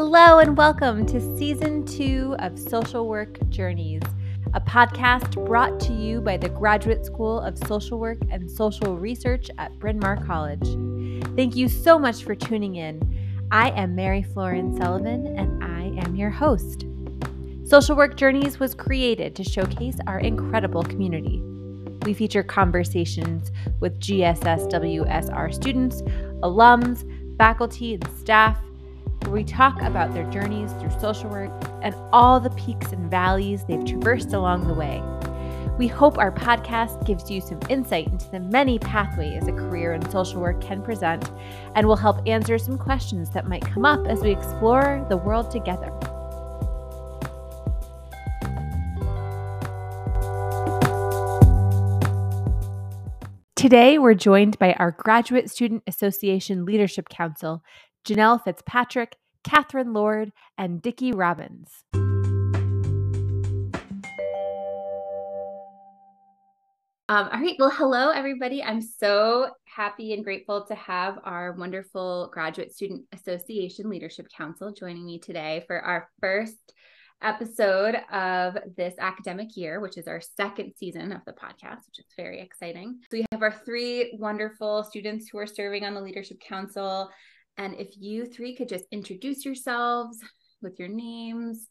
Hello, and welcome to season two of Social Work Journeys, a podcast brought to you by the Graduate School of Social Work and Social Research at Bryn Mawr College. Thank you so much for tuning in. I am Mary Florence Sullivan, and I am your host. Social Work Journeys was created to showcase our incredible community. We feature conversations with GSSWSR students, alums, faculty, and staff, where we talk about their journeys through social work and all the peaks and valleys they've traversed along the way. We hope our podcast gives you some insight into the many pathways a career in social work can present and will help answer some questions that might come up as we explore the world together. Today, we're joined by our Graduate Student Association Leadership Council, Janelle FitzPatrick, Katherine Lord, and Dickie Robbins. Um, all right. Well, hello, everybody. I'm so happy and grateful to have our wonderful Graduate Student Association Leadership Council joining me today for our first episode of this academic year, which is our second season of the podcast, which is very exciting. So we have our three wonderful students who are serving on the Leadership Council. And if you three could just introduce yourselves with your names,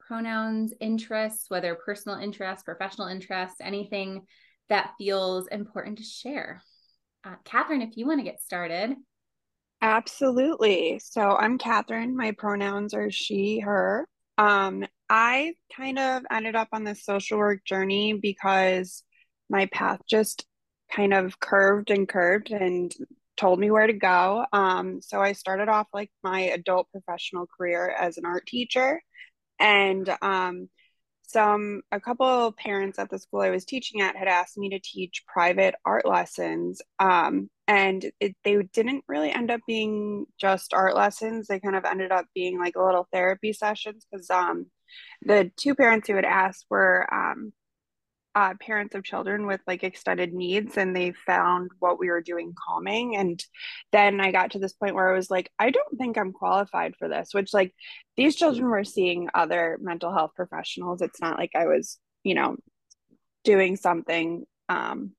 pronouns, interests, whether personal interests, professional interests, anything that feels important to share. Uh, Katherine, if you want to get started. Absolutely. So I'm Katherine. My pronouns are she, her. Um, I kind of ended up on this social work journey because my path just kind of curved and curved and told me where to go. Um, so I started off like my adult professional career as an art teacher. And um, some a couple parents at the school I was teaching at had asked me to teach private art lessons. Um, and it, they didn't really end up being just art lessons. They kind of ended up being like little therapy sessions because um, the two parents who had asked were um, uh, parents of children with like extended needs and they found what we were doing calming. And then i got to this point where i was like i don't think i'm qualified for this which like these children were seeing other mental health professionals. It's not like i was you know doing something um,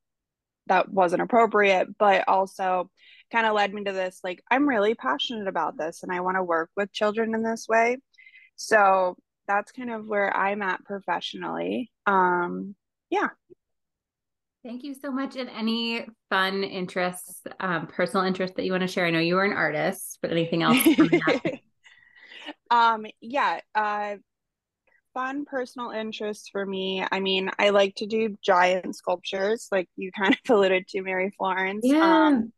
that wasn't appropriate but also kind of led me to this like i'm really passionate about this and i want to work with children in this way. So that's kind of where i'm at professionally. Um, yeah. Thank you so much. And any fun interests, um, personal interests that you want to share? I know you were an artist, but anything else? um, yeah. Uh, fun personal interests for me. I mean, I like to do giant sculptures, like you kind of alluded to, Mary Florence. Yeah. Um,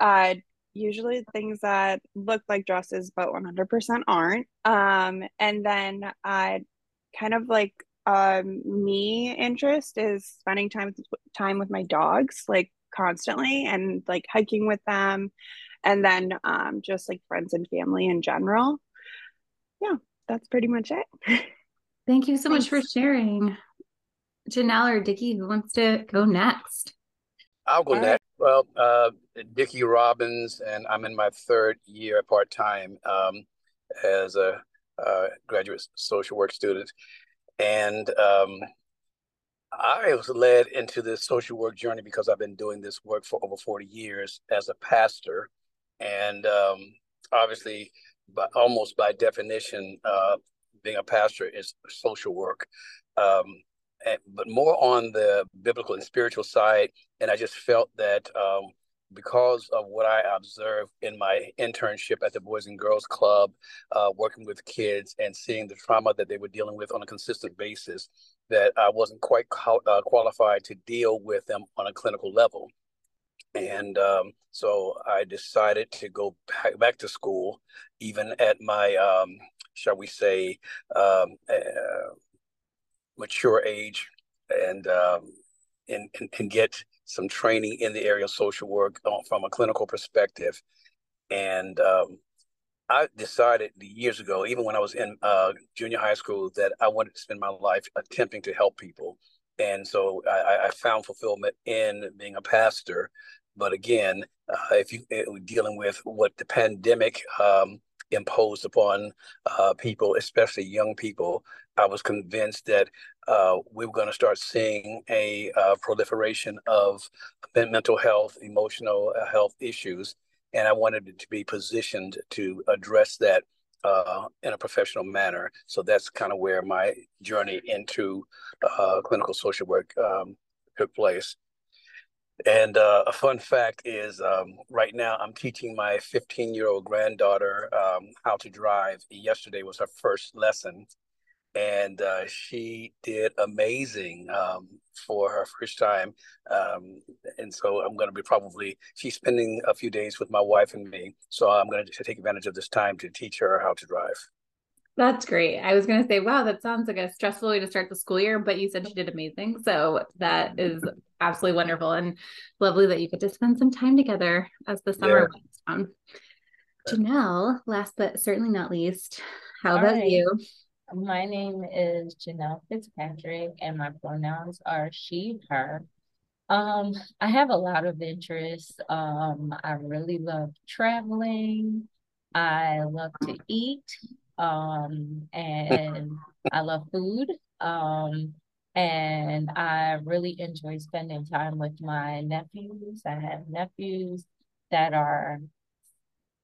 uh, usually things that look like dresses, but 100% aren't. Um, and then I uh, kind of like um me interest is spending time time with my dogs like constantly and like hiking with them and then um just like friends and family in general. Yeah that's pretty much it. Thank you so Thanks. much for sharing. Janelle or dickie who wants to go next? I'll go All next. right. well uh dickie robbins and i'm in my third year part-time um as a uh, graduate social work student and um, I was led into this social work journey because I've been doing this work for over 40 years as a pastor. And um, obviously, by, almost by definition, uh, being a pastor is social work. Um, and, but more on the biblical and spiritual side. And I just felt that um, because of what I observed in my internship at the Boys and Girls Club, uh, working with kids and seeing the trauma that they were dealing with on a consistent basis, that I wasn't quite uh, qualified to deal with them on a clinical level. And um, so I decided to go back, back to school, even at my, um, shall we say, um, uh, mature age, and, um, and, and get some training in the area of social work uh, from a clinical perspective. And um, I decided years ago, even when I was in uh, junior high school, that I wanted to spend my life attempting to help people. And so I, I found fulfillment in being a pastor. But again, uh, if you uh, dealing with what the pandemic um, imposed upon uh, people, especially young people, I was convinced that uh, we were going to start seeing a uh, proliferation of mental health, emotional uh, health issues. And I wanted to be positioned to address that uh, in a professional manner. So that's kind of where my journey into uh, clinical social work um, took place. And a fun fact is um, right now I'm teaching my 15 year old granddaughter um, how to drive. Yesterday was her first lesson and uh, she did amazing um, for her first time. Um, and so I'm going to be probably she's spending a few days with my wife and me. So I'm going to take advantage of this time to teach her how to drive. That's great. I was going to say, wow, that sounds like a stressful way to start the school year, but you said she did amazing. So that is absolutely wonderful and lovely that you get to spend some time together as the summer yeah. on. Janelle, last but certainly not least, how All about right. you? My name is Janelle FitzPatrick, and my pronouns are she, her. Um, I have a lot of interests. Um, I really love traveling. I love to eat. Um, and I love food. Um, and I really enjoy spending time with my nephews. I have nephews that are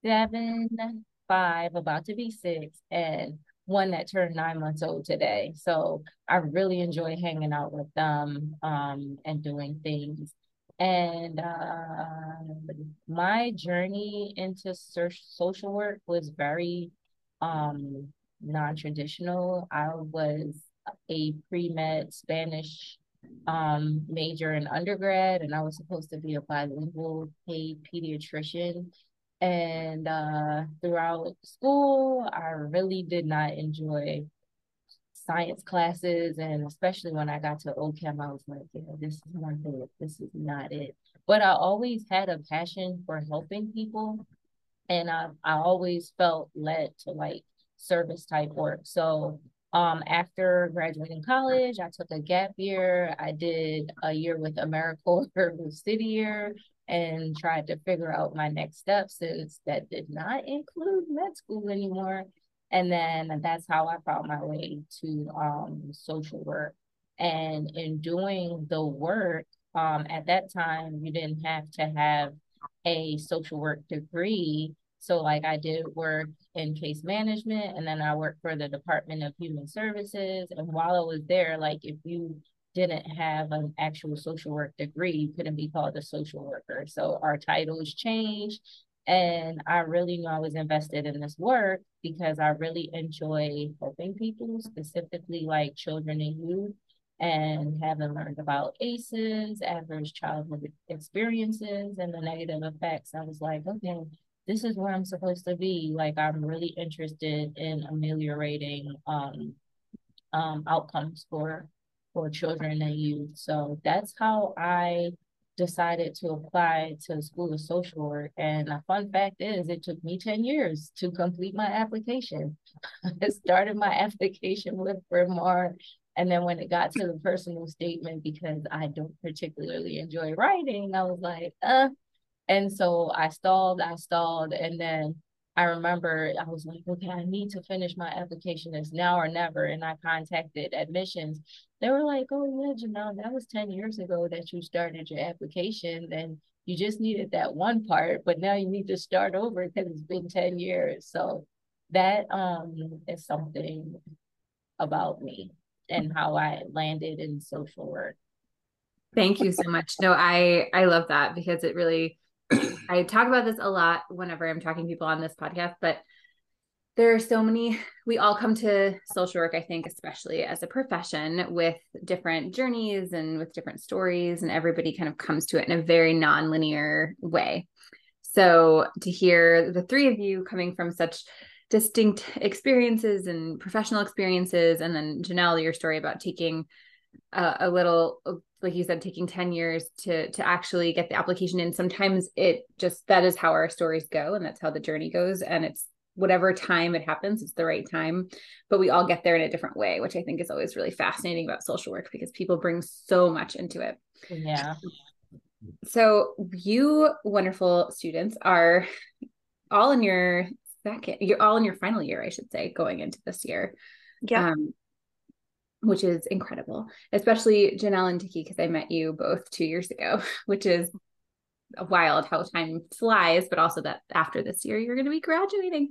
seven, five, about to be six, and one that turned nine months old today. So I really enjoy hanging out with them um, and doing things. And uh, my journey into social work was very um, non traditional. I was a pre med Spanish um, major in undergrad, and I was supposed to be a bilingual paid pediatrician. And uh, throughout school, I really did not enjoy science classes. And especially when I got to OChem, I was like, yeah, this is not it. This is not it. But I always had a passion for helping people. And I, I always felt led to like service type work. So um, after graduating college, I took a gap year. I did a year with AmeriCorps Year and tried to figure out my next steps since that did not include med school anymore. And then that's how I found my way to um, social work. And in doing the work, um, at that time, you didn't have to have a social work degree. So, like, I did work in case management, and then I worked for the Department of Human Services. And while I was there, like, if you didn't have an actual social work degree, couldn't be called a social worker. So our titles changed. And I really knew I was invested in this work because I really enjoy helping people, specifically like children and youth. And having learned about ACEs, adverse childhood experiences, and the negative effects, I was like, okay, this is where I'm supposed to be. Like, I'm really interested in ameliorating um, um, outcomes for for children and youth. So that's how I decided to apply to School of Social Work. And a fun fact is, it took me 10 years to complete my application. I started my application with Bryn Mawr. And then when it got to the personal statement, because I don't particularly enjoy writing, I was like, uh. And so I stalled, I stalled. And then I remember I was like, okay, I need to finish my application. It's now or never. And I contacted admissions. They were like, oh, yeah, Janelle, that was 10 years ago that you started your application. Then you just needed that one part, but now you need to start over because it's been 10 years. So that um is something about me and how I landed in social work. Thank you so much. No, I I love that because it really I talk about this a lot whenever I'm talking people on this podcast, but there are so many we all come to social work i think especially as a profession with different journeys and with different stories and everybody kind of comes to it in a very non-linear way. So to hear the three of you coming from such distinct experiences and professional experiences and then janelle your story about taking a, a little like you said taking 10 years to to actually get the application in sometimes it just that is how our stories go and that's how the journey goes and it's whatever time it happens it's the right time but we all get there in a different way which i think is always really fascinating about social work because people bring so much into it yeah so you wonderful students are all in your second, you're all in your final year, I should say, going into this year. Yeah. Um, which is incredible, especially Janelle and Dickie, because I met you both two years ago, which is wild how time flies, but also that after this year, you're going to be graduating.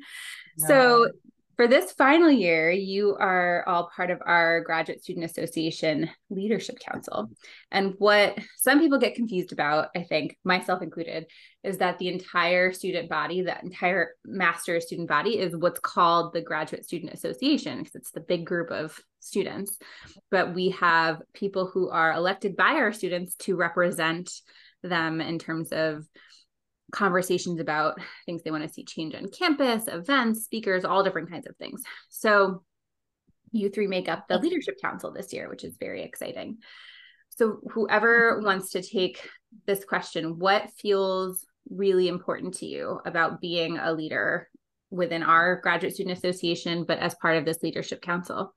No. So for this final year, you are all part of our Graduate Student Association Leadership Council. And what some people get confused about, I think, myself included, is that the entire student body, that entire master student body, is what's called the Graduate Student Association, because it's the big group of students. But we have people who are elected by our students to represent them in terms of conversations about things they want to see change on campus, events, speakers, all different kinds of things. So you three make up the leadership council this year, which is very exciting. So whoever wants to take this question, what feels really important to you about being a leader within our graduate student association, but as part of this leadership council?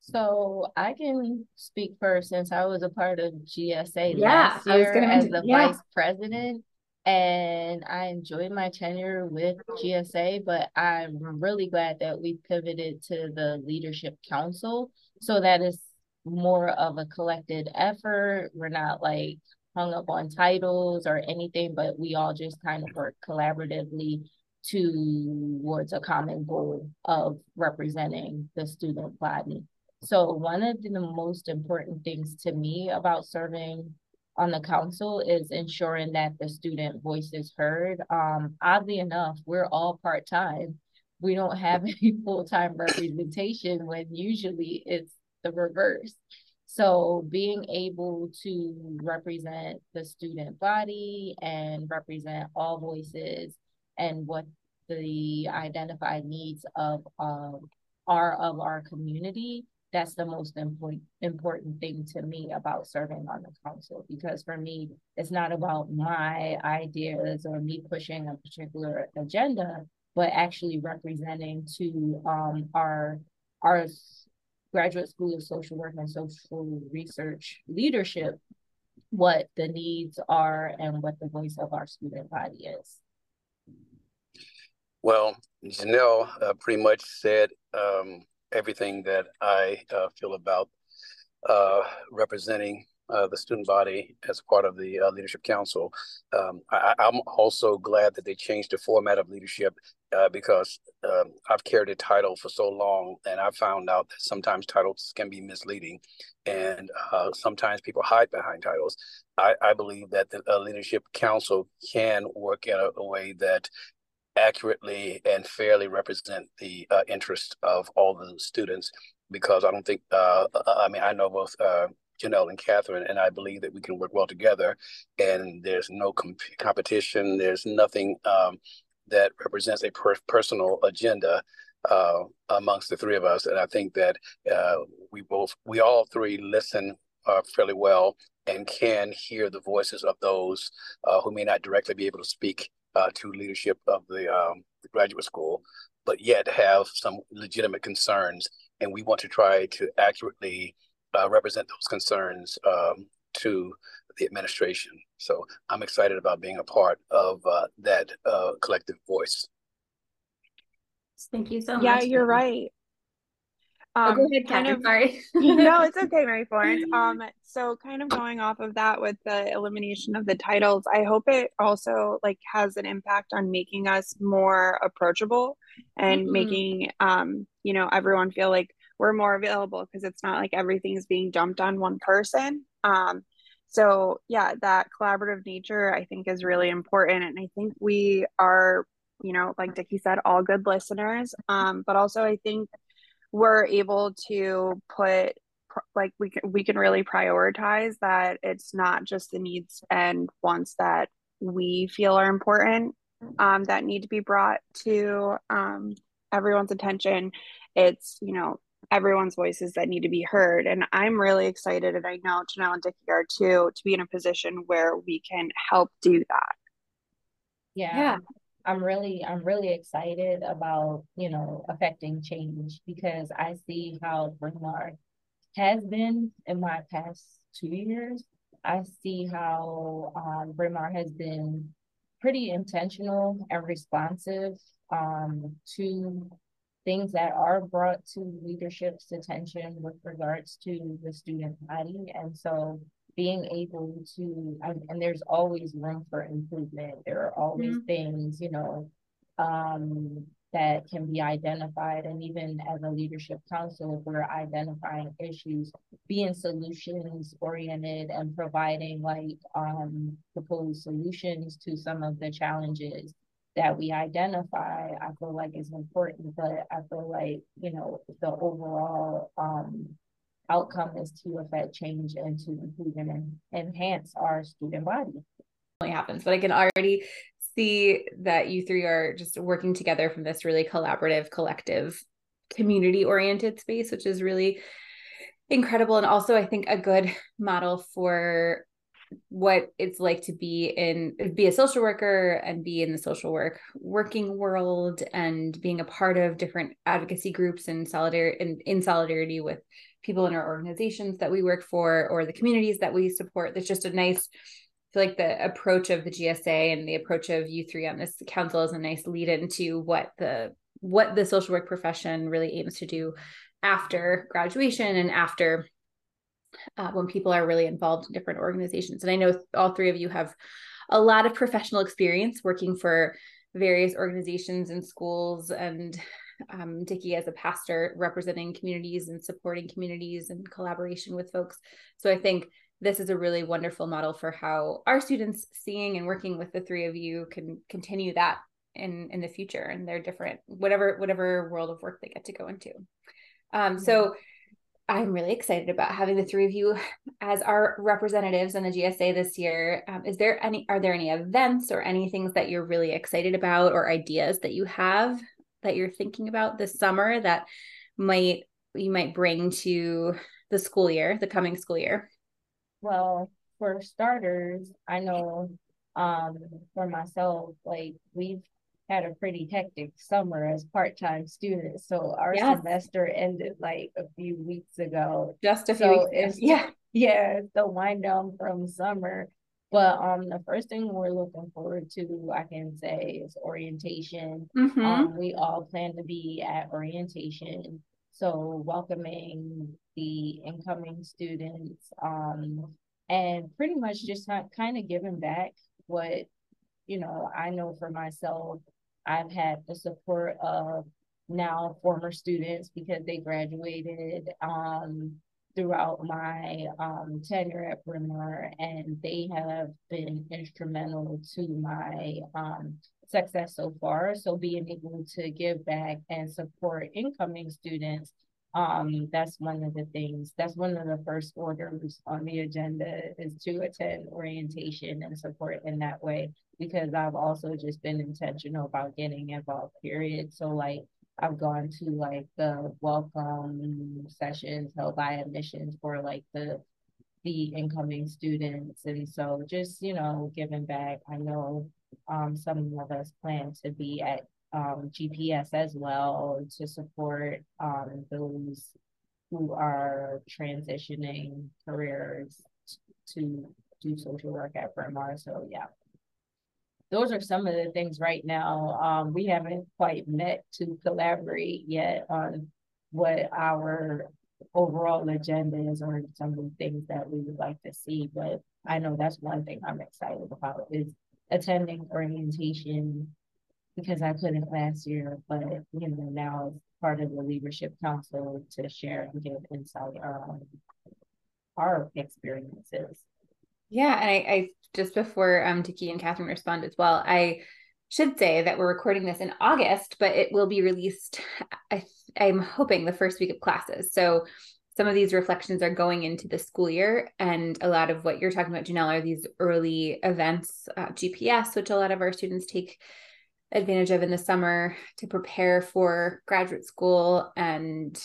So I can speak first since I was a part of GSA yeah, last year as the yeah. vice president and I enjoyed my tenure with GSA, but I'm really glad that we pivoted to the leadership council so that is more of a collected effort. We're not like hung up on titles or anything, but we all just kind of work collaboratively towards a common goal of representing the student body. So one of the most important things to me about serving on the council is ensuring that the student voice is heard. Um, oddly enough, we're all part time. We don't have any full time representation when usually it's the reverse. So being able to represent the student body and represent all voices and what the identified needs of um, are of our community that's the most important important thing to me about serving on the council because for me it's not about my ideas or me pushing a particular agenda but actually representing to um, our our graduate school of social work and social research leadership what the needs are and what the voice of our student body is. Well janelle uh, pretty much said um, everything that I uh, feel about uh, representing uh, the student body as part of the uh, leadership council. Um, I, am also glad that they changed the format of leadership uh, because um, I've carried a title for so long, and I found out that sometimes titles can be misleading, and uh, sometimes people hide behind titles. I, I believe that the leadership council can work in a, a way that accurately and fairly represent the uh, interest of all the students because I don't think, uh, uh, I mean, I know both uh, Janelle and Katherine, and I believe that we can work well together and there's no comp- competition. There's nothing um, that represents a per- personal agenda uh, amongst the three of us. And I think that uh, we both, we all three listen fairly well and can hear the voices of those who may not directly be able to speak uh, to leadership of the, um, the graduate school, but yet have some legitimate concerns. And we want to try to accurately uh, represent those concerns um, to the administration. So I'm excited about being a part of uh, that uh, collective voice. Thank you so much. Yeah, you're right. Um, oh, go um, ahead, kind of, sorry. no, it's okay, Mary Florence. Um, so kind of going off of that with the elimination of the titles, I hope it also like has an impact on making us more approachable and mm-hmm. making um, you know, everyone feel like we're more available because it's not like everything's being dumped on one person. Um, so yeah, that collaborative nature I think is really important, and I think we are, you know, like Dickie said, all good listeners. Um, but also I think we're able to put like we can we can really prioritize that it's not just the needs and wants that we feel are important um, that need to be brought to um, everyone's attention. It's you know everyone's voices that need to be heard. And i'm really excited and i know janelle and dickie are too to be in a position where we can help do that. Yeah, yeah. I'm really I'm really excited about, you know, affecting change because I see how Bryn has been in my past two years. I see how um, has been pretty intentional and responsive um, to things that are brought to leadership's attention with regards to the student body. And so being able to, and there's always room for improvement. There are always mm-hmm. things, you know, um, that can be identified. And even as a leadership council, if we're identifying issues, being solutions oriented and providing like um, proposed solutions to some of the challenges that we identify, I feel like is important. But I feel like, you know, the overall um, outcome is to affect change and to improve and enhance our student body. Happens, but I can already see that you three are just working together from this really collaborative, collective, community oriented space, which is really incredible. And also, I think a good model for what it's like to be in be a social worker and be in the social work working world and being a part of different advocacy groups and solidarity in, in solidarity with people in our organizations that we work for or the communities that we support there's just a nice I feel like the approach of the GSA and the approach of you three on this council is a nice lead into what the what the social work profession really aims to do after graduation and after uh, when people are really involved in different organizations. And I know all three of you have a lot of professional experience working for various organizations and schools and um, Dickie as a pastor representing communities and supporting communities and collaboration with folks. So I think this is a really wonderful model for how our students seeing and working with the three of you can continue that in in the future. And their different whatever whatever world of work they get to go into. Um so i'm really excited about having the three of you as our representatives in the gsa this year. Um, is there any are there any events or any things that you're really excited about or ideas that you have that you're thinking about this summer that might you might bring to the school year the coming school year well, for starters, I know um for myself, like we've had a pretty hectic summer as part-time students. So our yes. semester ended like a few weeks ago. Just a few so weeks. yeah, yeah, the wind down from summer. But um the first thing we're looking forward to, I can say, is orientation. Mm-hmm. Um, we all plan to be at orientation. So welcoming the incoming students, um, and pretty much just kind of giving back what, you know, I know for myself, I've had the support of now former students because they graduated um, throughout my um, tenure at Bryn Mawr, and they have been instrumental to my um, success so far. So being able to give back and support incoming students um, that's one of the things, that's one of the first orders on the agenda is to attend orientation and support in that way, because I've also just been intentional about getting involved, period. So like I've gone to like the welcome sessions held by admissions for like the the incoming students. And so just, you know, giving back. I know um, some of us plan to be at um, GPS as well to support um, those who are transitioning careers to do social work at Bryn. So yeah, those are some of the things right now. Um, we haven't quite met to collaborate yet on what our overall agenda is or some of the things that we would like to see. But I know that's one thing I'm excited about is attending orientation because I couldn't last year, but you know, now as part of the leadership council to share and give insight on our experiences. Yeah, and I, I just before um Dickie and Katherine respond as well, I should say that we're recording this in August, but it will be released. I, I'm hoping the first week of classes. So some of these reflections are going into the school year, and a lot of what you're talking about, Janelle, are these early events, uh, GPS, which a lot of our students take advantage of in the summer to prepare for graduate school and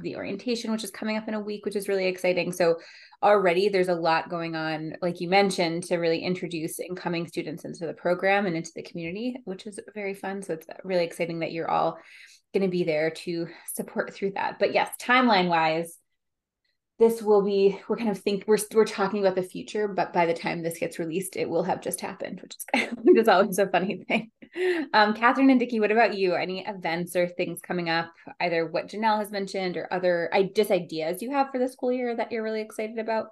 the orientation, which is coming up in a week, which is really exciting. So, already there's a lot going on, like you mentioned, to really introduce incoming students into the program and into the community, which is very fun. So, it's really exciting that you're all going to be there to support through that. But yes, timeline wise, this will be we're kind of think we're we're talking about the future, but by the time this gets released, it will have just happened, which is which is always a funny thing. Um, Katherine and Dickie, what about you? Any events or things coming up? Either what Janelle has mentioned or other I just ideas you have for the school year that you're really excited about?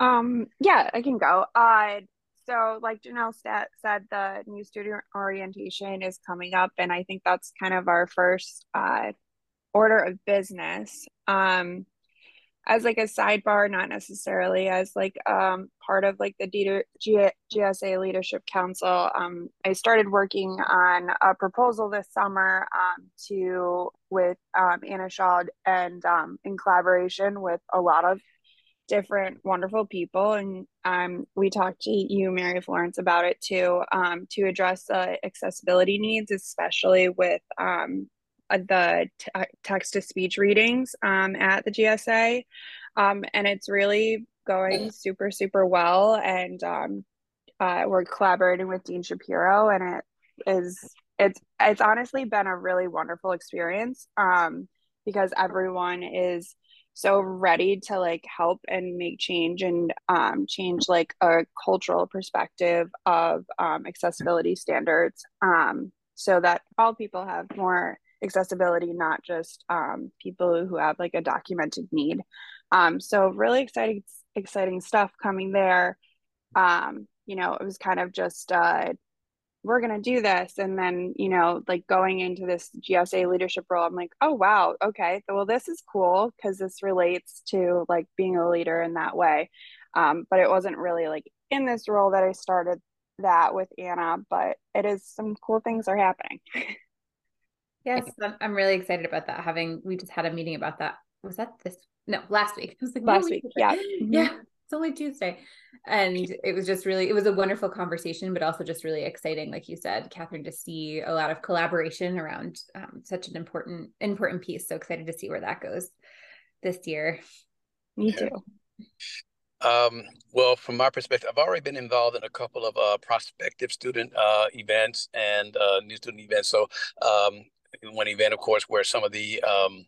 Um, yeah, I can go. Uh, so like Janelle stat- said, the new student orientation is coming up, and I think that's kind of our first uh, order of business. Um, as like a sidebar, not necessarily as like um, part of like the D- G- GSA Leadership Council. Um, I started working on a proposal this summer um, to with um, Anna Shaw and um, in collaboration with a lot of different wonderful people and um, we talked to you mary florence about it too um, to address the accessibility needs especially with um, uh, the t- uh, text to speech readings um, at the gsa um, and it's really going super super well. And um, uh, we're collaborating with dean shapiro and it is it's it's honestly been a really wonderful experience because everyone is so ready to like help and make change and um, change like a cultural perspective of um, accessibility standards. Um, so that all people have more accessibility not just um, people who have like a documented need. Um, so really exciting exciting stuff coming there. Um, you know it was kind of just uh, we're to do this. And then you know like going into this gsa leadership role i'm like oh wow okay. Well this is cool because this relates to like being a leader in that way. Um, but it wasn't really like in this role that i started that with anna but it is some cool things are happening yes i'm really excited about that having we just had a meeting about that was that this no last week like, last week yeah yeah it's only Tuesday. And it was just really, it was a wonderful conversation, but also just really exciting, like you said, Katherine, to see a lot of collaboration around um, such an important, important piece. So excited to see where that goes this year. Me too. Um, well, from my perspective, I've already been involved in a couple of uh, prospective student uh, events and uh, new student events. So, um, one event, of course, where some of the um,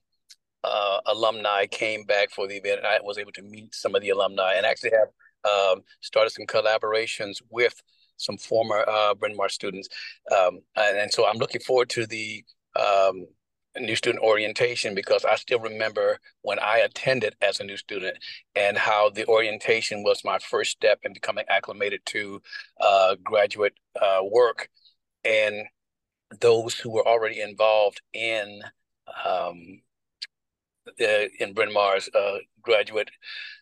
uh, alumni came back for the event. I was able to meet some of the alumni and actually have um, started some collaborations with some former uh, Bryn Mawr students. Um, and, and, so I'm looking forward to the um, new student orientation because I still remember when I attended as a new student and how the orientation was my first step in becoming acclimated to uh, graduate uh, work. And those who were already involved in um, uh, in Bryn Mawr's uh, graduate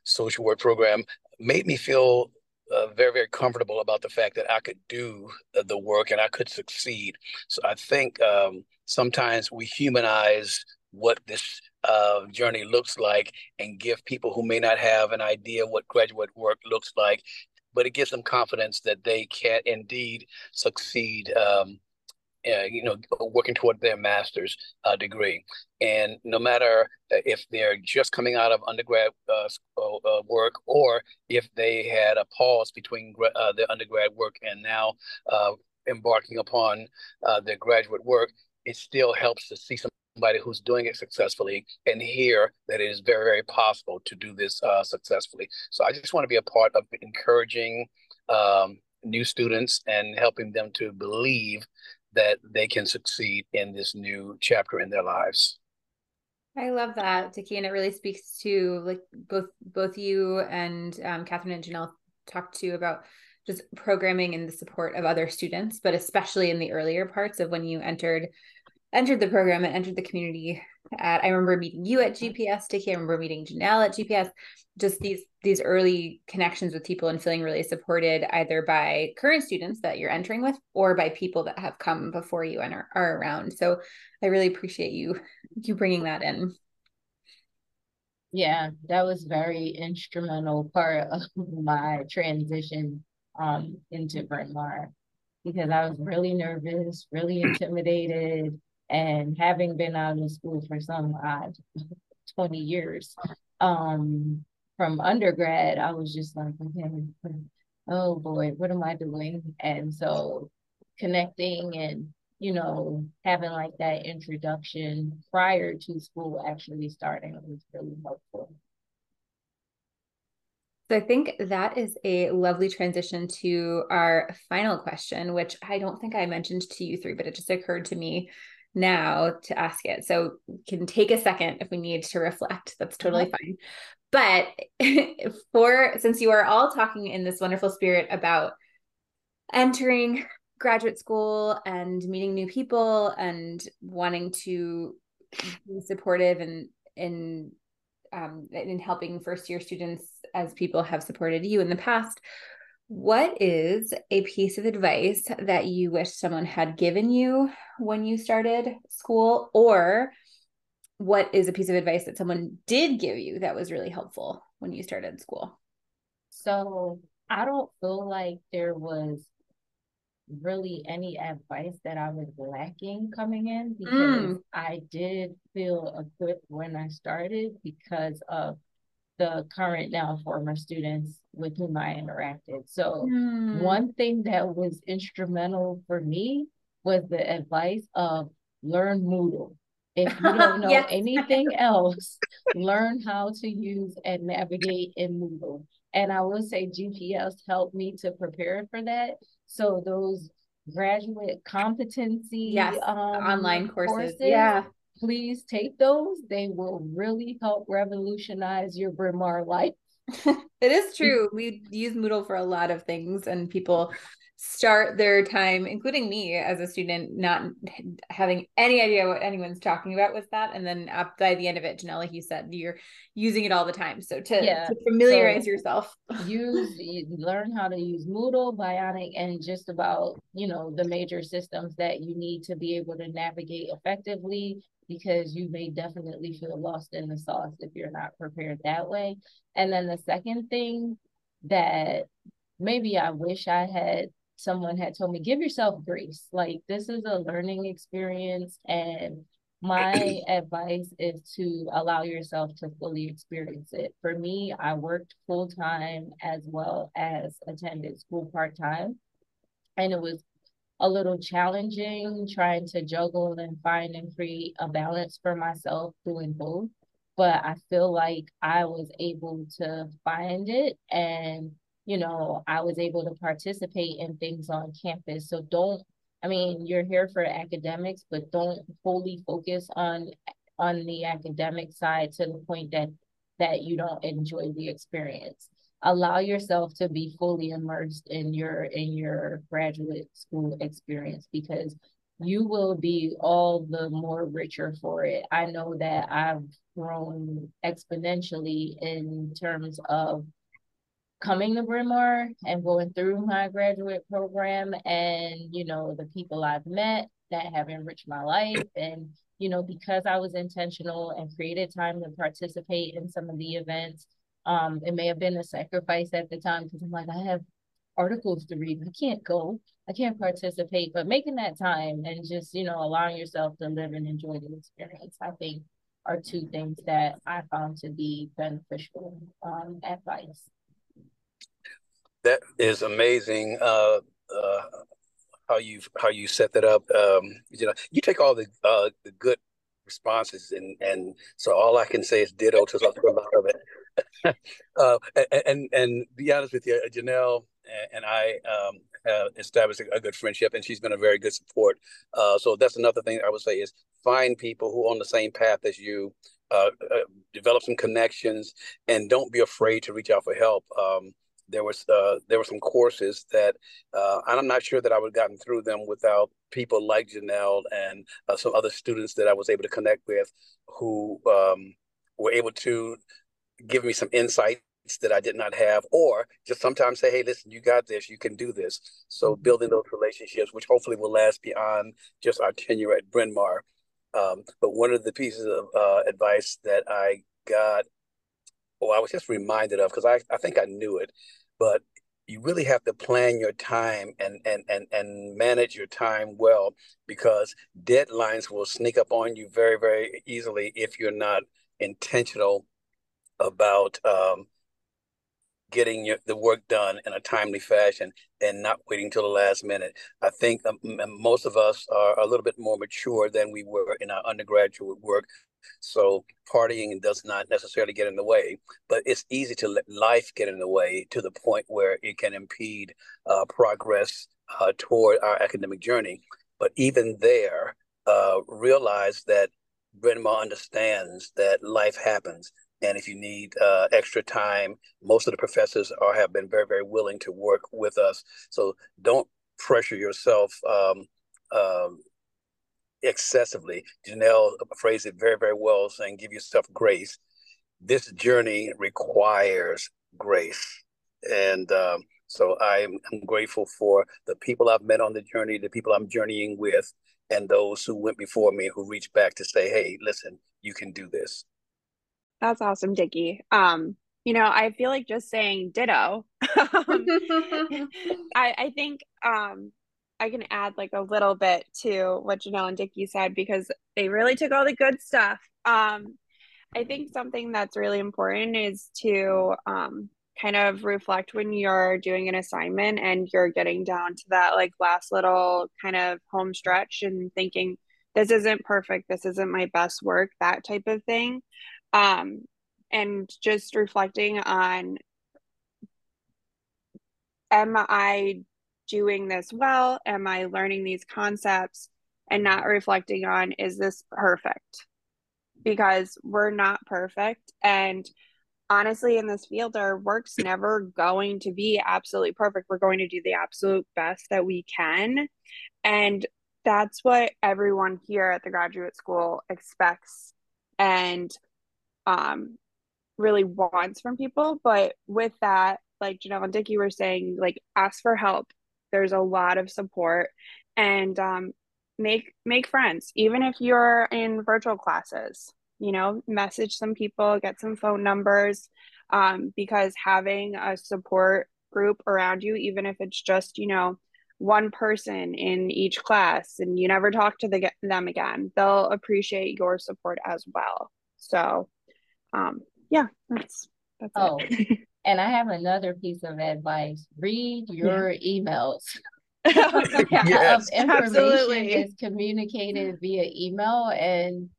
social work program made me feel uh, very, very comfortable about the fact that I could do the work and I could succeed. So I think um, sometimes we humanize what this uh, journey looks like and give people who may not have an idea what graduate work looks like, but it gives them confidence that they can indeed succeed um, uh, you know, working toward their master's uh, degree. And no matter uh, if they're just coming out of undergrad uh, uh, work or if they had a pause between uh, their undergrad work and now embarking upon their graduate work, it still helps to see somebody who's doing it successfully and hear that it is very, very possible to do this successfully. So I just want to be a part of encouraging um, new students and helping them to believe that they can succeed in this new chapter in their lives. I love that, Dickie, and it really speaks to like both both you and um, Katherine and Janelle talked to about just programming and the support of other students, but especially in the earlier parts of when you entered entered the program and entered the community at I remember meeting you at GPS, Dickie. I remember meeting Janelle at GPS. Just these these early connections with people and feeling really supported either by current students that you're entering with or by people that have come before you and are, are around. So I really appreciate you you bringing that in. Yeah, that was very instrumental part of my transition um into Bryn Mawr because I was really nervous, really intimidated and having been out of school for some odd 20 years, um, from undergrad, I was just like, oh boy, what am I doing? And so connecting and you know, having like that introduction prior to school actually starting was really helpful. So I think that is a lovely transition to our final question, which I don't think I mentioned to you three, but it just occurred to me now to ask it. So can take a second if we need to reflect. That's totally fine. But for since you are all talking in this wonderful spirit about entering graduate school and meeting new people and wanting to be supportive and in um, in helping first year students as people have supported you in the past what is a piece of advice that you wish someone had given you when you started school or what is a piece of advice that someone did give you that was really helpful when you started school so i don't feel like there was really any advice that I was lacking coming in because mm. I did feel equipped when I started because of the current now former students with whom I interacted. So mm. one thing that was instrumental for me was the advice of learn Moodle. If you don't know yes. anything else, learn how to use and navigate in Moodle. And I will say GPS helped me to prepare for that so those graduate competency yes, um, online courses, courses, yeah, please take those. They will really help revolutionize your Bryn Mawr life. it is true. We use Moodle for a lot of things, and people start their time, including me as a student, not having any idea what anyone's talking about with that. And then up by the end of it, Janelle, like you said, you're using it all the time. So to, yeah. to familiarize so yourself. use learn how to use Moodle, Bionic, and just about, you know, the major systems that you need to be able to navigate effectively because you may definitely feel lost in the sauce if you're not prepared that way. And then the second thing that maybe I wish I had someone had told me, give yourself grace. Like this is a learning experience. And my advice is to allow yourself to fully experience it. For me, I worked full time as well as attended school part time. And it was a little challenging trying to juggle and find and create a balance for myself doing both. But I feel like I was able to find it and you know, I was able to participate in things on campus. So don't, I mean, you're here for academics, but don't fully focus on on the academic side to the point that that you don't enjoy the experience. Allow yourself to be fully immersed in your in your graduate school experience because you will be all the more richer for it. I know that I've grown exponentially in terms of coming to Bryn Mawr and going through my graduate program and, you know, the people I've met that have enriched my life. And, you know, because I was intentional and created time to participate in some of the events, um, it may have been a sacrifice at the time because I'm like, I have articles to read. I can't go. I can't participate, but making that time and just, you know, allowing yourself to live and enjoy the experience, I think are two things that I found to be beneficial um, advice that is amazing. Uh, uh, how you how you set that up. Um, you know, you take all the uh, the good responses, and and so all I can say is ditto to a lot of it. uh, and and be honest with you, Janelle and I um, have established a, good friendship, and she's been a very good support. Uh, so that's another thing I would say is find people who are on the same path as you. Uh, uh, develop some connections, and don't be afraid to reach out for help. Um, there was uh, there were some courses that uh, I'm not sure that I would have gotten through them without people like Janelle and uh, some other students that I was able to connect with who um, were able to give me some insights that I did not have, or just sometimes say, "Hey, listen, you got this. You can do this." So mm-hmm. building those relationships, which hopefully will last beyond just our tenure at Bryn Mawr. Um, but one of the pieces of uh, advice that I got or I was just reminded of because I, I think I knew it, but you really have to plan your time and, and, and, and manage your time well because deadlines will sneak up on you very, very easily if you're not intentional about um, getting your, the work done in a timely fashion and not waiting till the last minute. I think um, most of us are a little bit more mature than we were in our undergraduate work. So partying does not necessarily get in the way, but it's easy to let life get in the way to the point where it can impede uh, progress uh, toward our academic journey. But even there, uh, realize that Bryn understands that life happens and if you need uh, extra time, most of the professors are have been very, very willing to work with us. So don't pressure yourself um, um, excessively. Janelle phrased it very, very well, saying give yourself grace. This journey requires grace. And um, so I'm, I'm grateful for the people I've met on the journey, the people I'm journeying with, and those who went before me who reached back to say, hey, listen, you can do this. That's awesome, Dickie. Um, you know, I feel like just saying ditto. um, I, I think um, I can add like a little bit to what Janelle and Dickie said because they really took all the good stuff. Um, I think something that's really important is to um, kind of reflect when you're doing an assignment and you're getting down to that like last little kind of home stretch and thinking, this isn't perfect, this isn't my best work, that type of thing um, and just reflecting on am I doing this well? Am I learning these concepts? And not reflecting on is this perfect? Because we're not perfect. And honestly, in this field, our work's never going to be absolutely perfect. We're going to do the absolute best that we can. And that's what everyone here at the graduate school expects. And um really wants from people. But with that like Janelle and Dickie were saying like ask for help. There's a lot of support. And um make make friends even if you're in virtual classes you know message some people get some phone numbers um because having a support group around you even if it's just you know one person in each class and you never talk to the, them again they'll appreciate your support as well. So um yeah that's that's oh and i have another piece of advice. Read your yeah. emails yes, information absolutely. is communicated via email and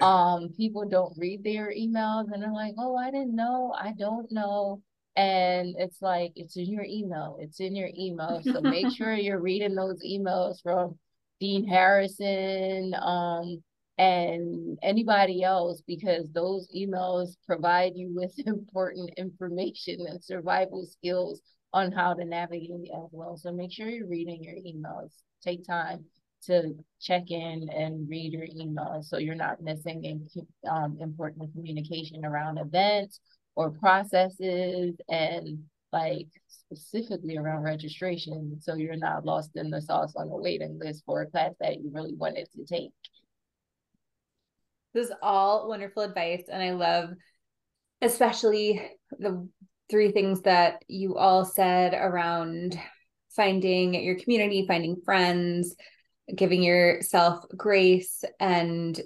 um people don't read their emails and they're like oh i didn't know. I don't know. And it's like it's in your email. It's in your email. So make sure you're reading those emails from dean harrison um and anybody else because those emails provide you with important information and survival skills on how to navigate as well. So make sure you're reading your emails. Take time to check in and read your emails so you're not missing in, um, important communication around events or processes and like specifically around registration so you're not lost in the sauce on the waiting list for a class that you really wanted to take. This is all wonderful advice. And I love, especially the three things that you all said around finding your community, finding friends, giving yourself grace. And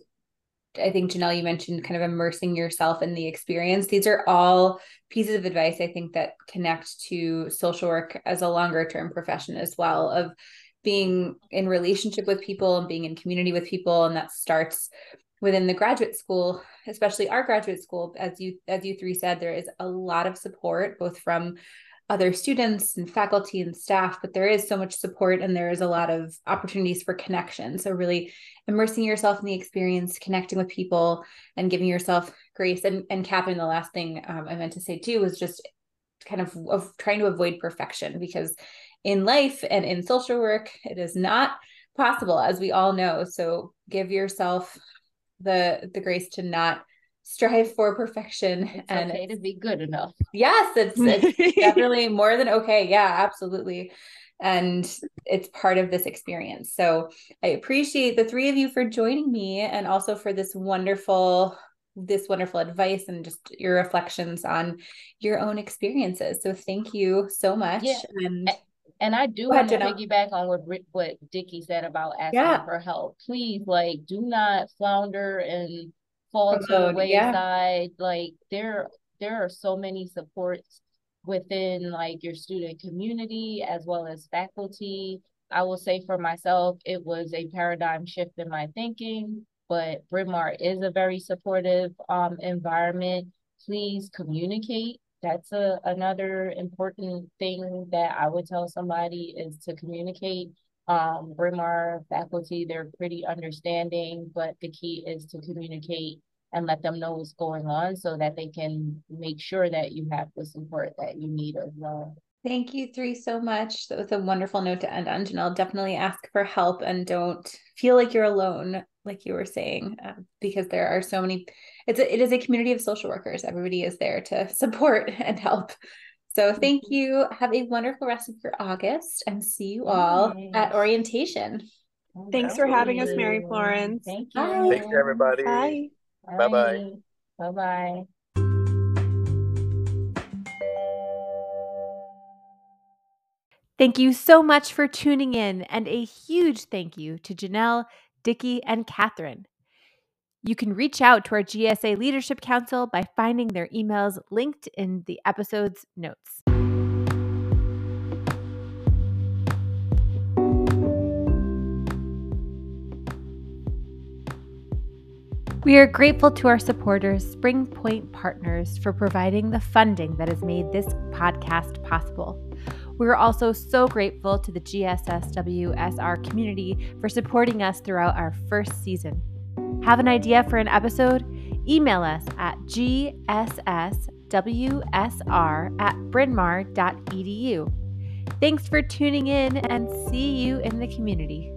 I think, Janelle, you mentioned kind of immersing yourself in the experience. These are all pieces of advice I think that connect to social work as a longer term profession as well, of being in relationship with people and being in community with people. And that starts within the graduate school especially our graduate school as you as you three said there is a lot of support both from other students and faculty and staff but there is so much support and there is a lot of opportunities for connection. So really immersing yourself in the experience connecting with people and giving yourself grace. And and Katherine the last thing um, I meant to say too was just kind of of trying to avoid perfection because in life and in social work it is not possible as we all know. So give yourself the the grace to not strive for perfection it's and okay to be good enough. Yes it's, it's definitely more than okay. Yeah absolutely. And it's part of this experience. So i appreciate the three of you for joining me and also for this wonderful this wonderful advice and just your reflections on your own experiences. So thank you so much yeah. and and I do want to piggyback on what what Dickie said about asking yeah. for help. Please, like, do not flounder and fall to the wayside. Yeah. Like, there there are so many supports within like your student community as well as faculty. I will say for myself, it was a paradigm shift in my thinking, but Bryn Mawr is a very supportive um, environment. Please communicate. That's a, another important thing that I would tell somebody is to communicate. Um, Bryn Mawr faculty, they're pretty understanding, but the key is to communicate and let them know what's going on so that they can make sure that you have the support that you need as well. Thank you three so much. That was a wonderful note to end on. Janelle, definitely ask for help and don't feel like you're alone, like you were saying, uh, because there are so many. It's a, it is a community of social workers. Everybody is there to support and help. So thank mm-hmm. you. Have a wonderful rest of your August and see you all at orientation. Thanks for having us, Mary Florence. Thank you. Bye. Thank you, everybody. Bye. Bye bye. Bye bye. Thank you so much for tuning in, and a huge thank you to Janelle, Dickie, and Katherine. You can reach out to our GSA Leadership Council by finding their emails linked in the episode's notes. We are grateful to our supporters, Spring Point Partners, for providing the funding that has made this podcast possible. We are also so grateful to the GSSWSR community for supporting us throughout our first season. Have an idea for an episode? Email us at gsswsr at brynmawr.edu. Thanks for tuning in and see you in the community.